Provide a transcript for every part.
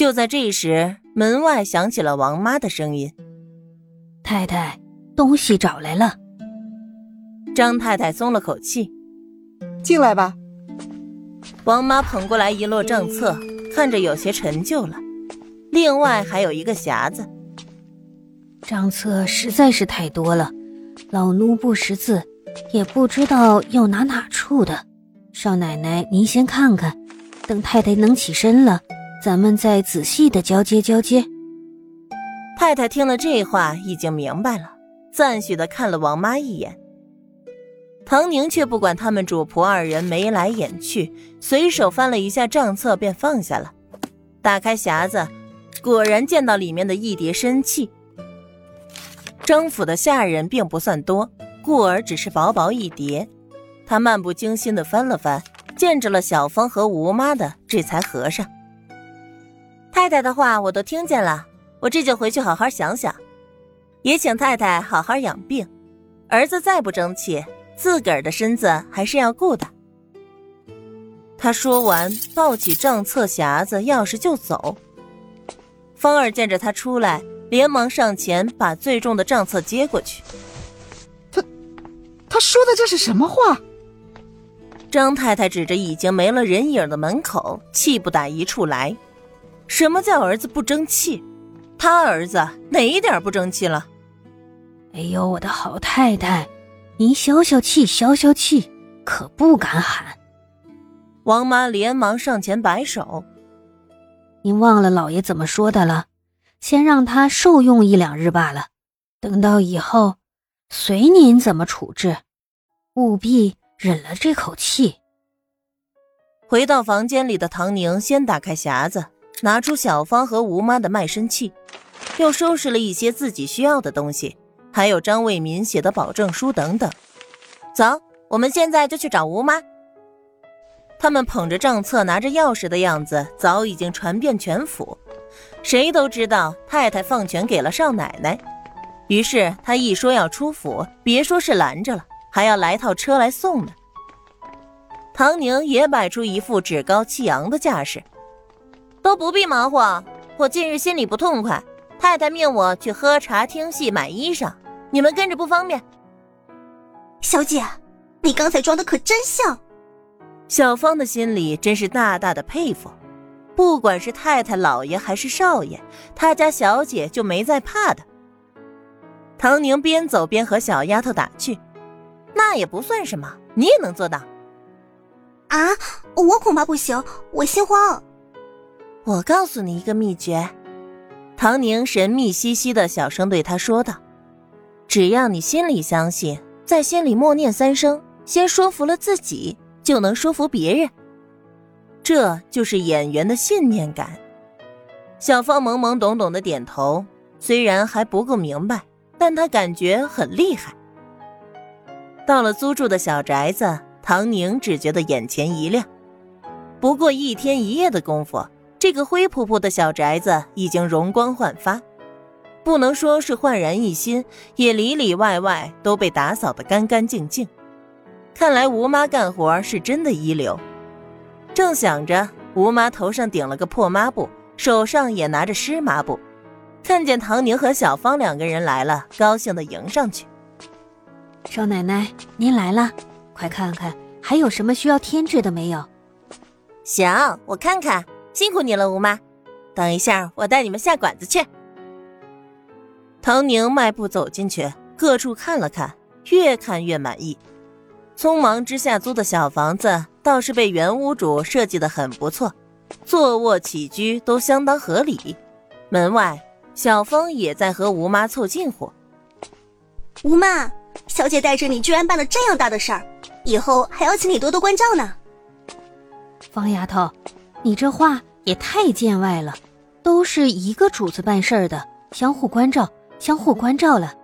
就在这时，门外响起了王妈的声音：“太太，东西找来了。”张太太松了口气：“进来吧。”王妈捧过来一摞账册，看着有些陈旧了。另外还有一个匣子。账册实在是太多了，老奴不识字，也不知道要拿哪处的。少奶奶，您先看看，等太太能起身了，咱们再仔细的交接交接。太太听了这话，已经明白了，赞许的看了王妈一眼。唐宁却不管他们主仆二人眉来眼去，随手翻了一下账册，便放下了。打开匣子，果然见到里面的一叠深器。张府的下人并不算多，故而只是薄薄一叠。他漫不经心的翻了翻，见着了小芳和吴妈的，这才合上。太太的话我都听见了，我这就回去好好想想，也请太太好好养病。儿子再不争气。自个儿的身子还是要顾的。他说完，抱起账册、匣子、钥匙就走。芳儿见着他出来，连忙上前把最重的账册接过去。他，他说的这是什么话？张太太指着已经没了人影的门口，气不打一处来。什么叫儿子不争气？他儿子哪一点不争气了？哎呦，我的好太太！您消消气，消消气，可不敢喊。王妈连忙上前摆手：“您忘了老爷怎么说的了？先让他受用一两日罢了，等到以后，随您怎么处置，务必忍了这口气。”回到房间里的唐宁先打开匣子，拿出小芳和吴妈的卖身契，又收拾了一些自己需要的东西。还有张卫民写的保证书等等，走，我们现在就去找吴妈。他们捧着账册，拿着钥匙的样子，早已经传遍全府，谁都知道太太放权给了少奶奶。于是他一说要出府，别说是拦着了，还要来套车来送呢。唐宁也摆出一副趾高气扬的架势，都不必忙活，我近日心里不痛快。太太命我去喝茶、听戏、买衣裳，你们跟着不方便。小姐，你刚才装的可真像。小芳的心里真是大大的佩服，不管是太太、老爷还是少爷，他家小姐就没在怕的。唐宁边走边和小丫头打趣：“那也不算什么，你也能做到。”啊，我恐怕不行，我心慌。我告诉你一个秘诀。唐宁神秘兮兮的小声对他说道：“只要你心里相信，在心里默念三声，先说服了自己，就能说服别人。这就是演员的信念感。”小芳懵懵懂懂的点头，虽然还不够明白，但她感觉很厉害。到了租住的小宅子，唐宁只觉得眼前一亮。不过一天一夜的功夫。这个灰扑扑的小宅子已经容光焕发，不能说是焕然一新，也里里外外都被打扫得干干净净。看来吴妈干活是真的一流。正想着，吴妈头上顶了个破抹布，手上也拿着湿抹布，看见唐宁和小芳两个人来了，高兴地迎上去：“少奶奶，您来了，快看看还有什么需要添置的没有？”“行，我看看。”辛苦你了，吴妈。等一下，我带你们下馆子去。唐宁迈步走进去，各处看了看，越看越满意。匆忙之下租的小房子倒是被原屋主设计的很不错，坐卧起居都相当合理。门外，小峰也在和吴妈凑近乎。吴妈，小姐带着你居然办了这样大的事儿，以后还要请你多多关照呢。方丫头。你这话也太见外了，都是一个主子办事儿的，相互关照，相互关照了。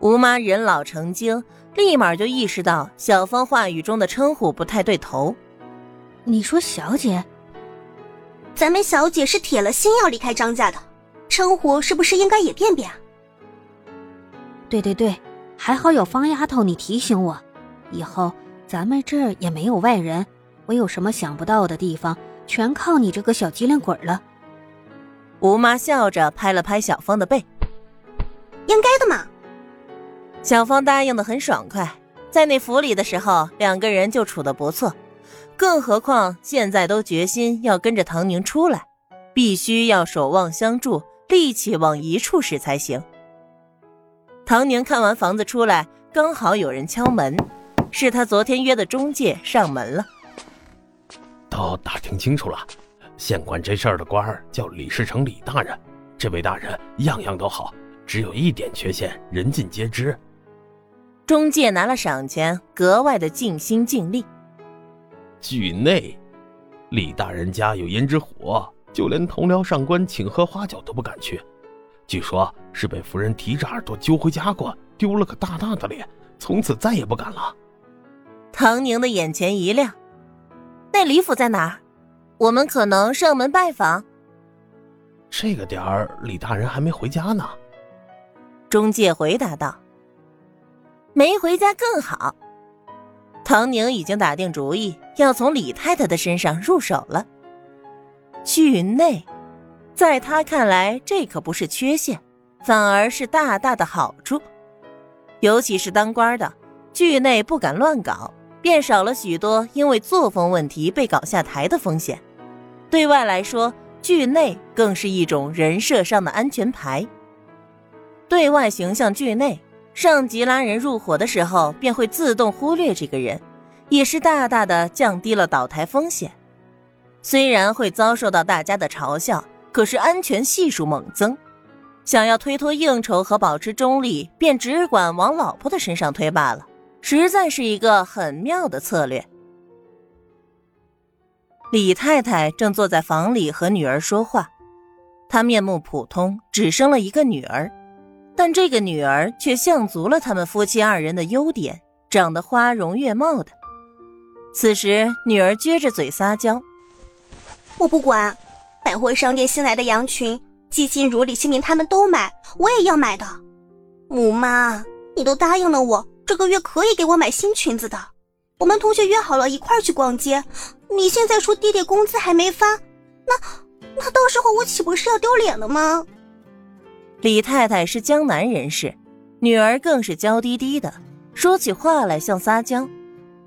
吴妈人老成精，立马就意识到小芳话语中的称呼不太对头。你说小姐，咱们小姐是铁了心要离开张家的，称呼是不是应该也变变啊？对对对，还好有方丫头你提醒我，以后咱们这儿也没有外人，我有什么想不到的地方。全靠你这个小机灵鬼了。吴妈笑着拍了拍小芳的背：“应该的嘛。”小芳答应的很爽快。在那府里的时候，两个人就处的不错，更何况现在都决心要跟着唐宁出来，必须要守望相助，力气往一处使才行。唐宁看完房子出来，刚好有人敲门，是他昨天约的中介上门了。都打听清楚了，县管这事儿的官儿叫李世成李大人，这位大人样样都好，只有一点缺陷，人尽皆知。中介拿了赏钱，格外的尽心尽力。剧内，李大人家有胭脂虎，就连同僚上官请喝花酒都不敢去。据说，是被夫人提着耳朵揪回家过，丢了个大大的脸，从此再也不敢了。唐宁的眼前一亮，那李府在哪儿？我们可能上门拜访。这个点儿，李大人还没回家呢。中介回答道。没回家更好。唐宁已经打定主意，要从李太太的身上入手了。剧内，在他看来，这可不是缺陷，反而是大大的好处。尤其是当官的，惧内不敢乱搞，便少了许多因为作风问题被搞下台的风险。对外来说，剧内更是一种人设上的安全牌。对外形象剧内。上级拉人入伙的时候，便会自动忽略这个人，也是大大的降低了倒台风险。虽然会遭受到大家的嘲笑，可是安全系数猛增。想要推脱应酬和保持中立，便只管往老婆的身上推罢了，实在是一个很妙的策略。李太太正坐在房里和女儿说话，她面目普通，只生了一个女儿。但这个女儿却像足了他们夫妻二人的优点，长得花容月貌的。此时，女儿撅着嘴撒娇：“我不管，百货商店新来的羊群，季心如、李新民他们都买，我也要买的。母妈，你都答应了我，这个月可以给我买新裙子的。我们同学约好了一块去逛街，你现在说爹爹工资还没发，那那到时候我岂不是要丢脸了吗？”李太太是江南人士，女儿更是娇滴滴的，说起话来像撒娇，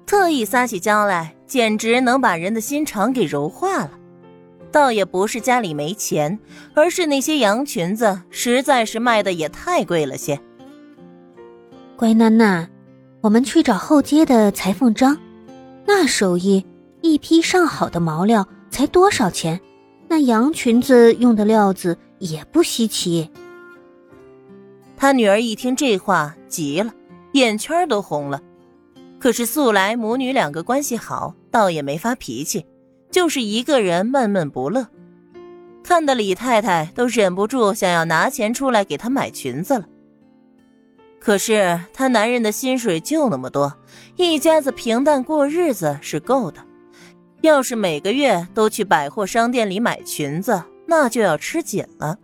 特意撒起娇来，简直能把人的心肠给柔化了。倒也不是家里没钱，而是那些洋裙子实在是卖的也太贵了些。乖囡囡，我们去找后街的裁缝张，那手艺，一批上好的毛料才多少钱？那洋裙子用的料子也不稀奇。他女儿一听这话，急了，眼圈都红了。可是素来母女两个关系好，倒也没发脾气，就是一个人闷闷不乐，看得李太太都忍不住想要拿钱出来给她买裙子了。可是她男人的薪水就那么多，一家子平淡过日子是够的，要是每个月都去百货商店里买裙子，那就要吃紧了。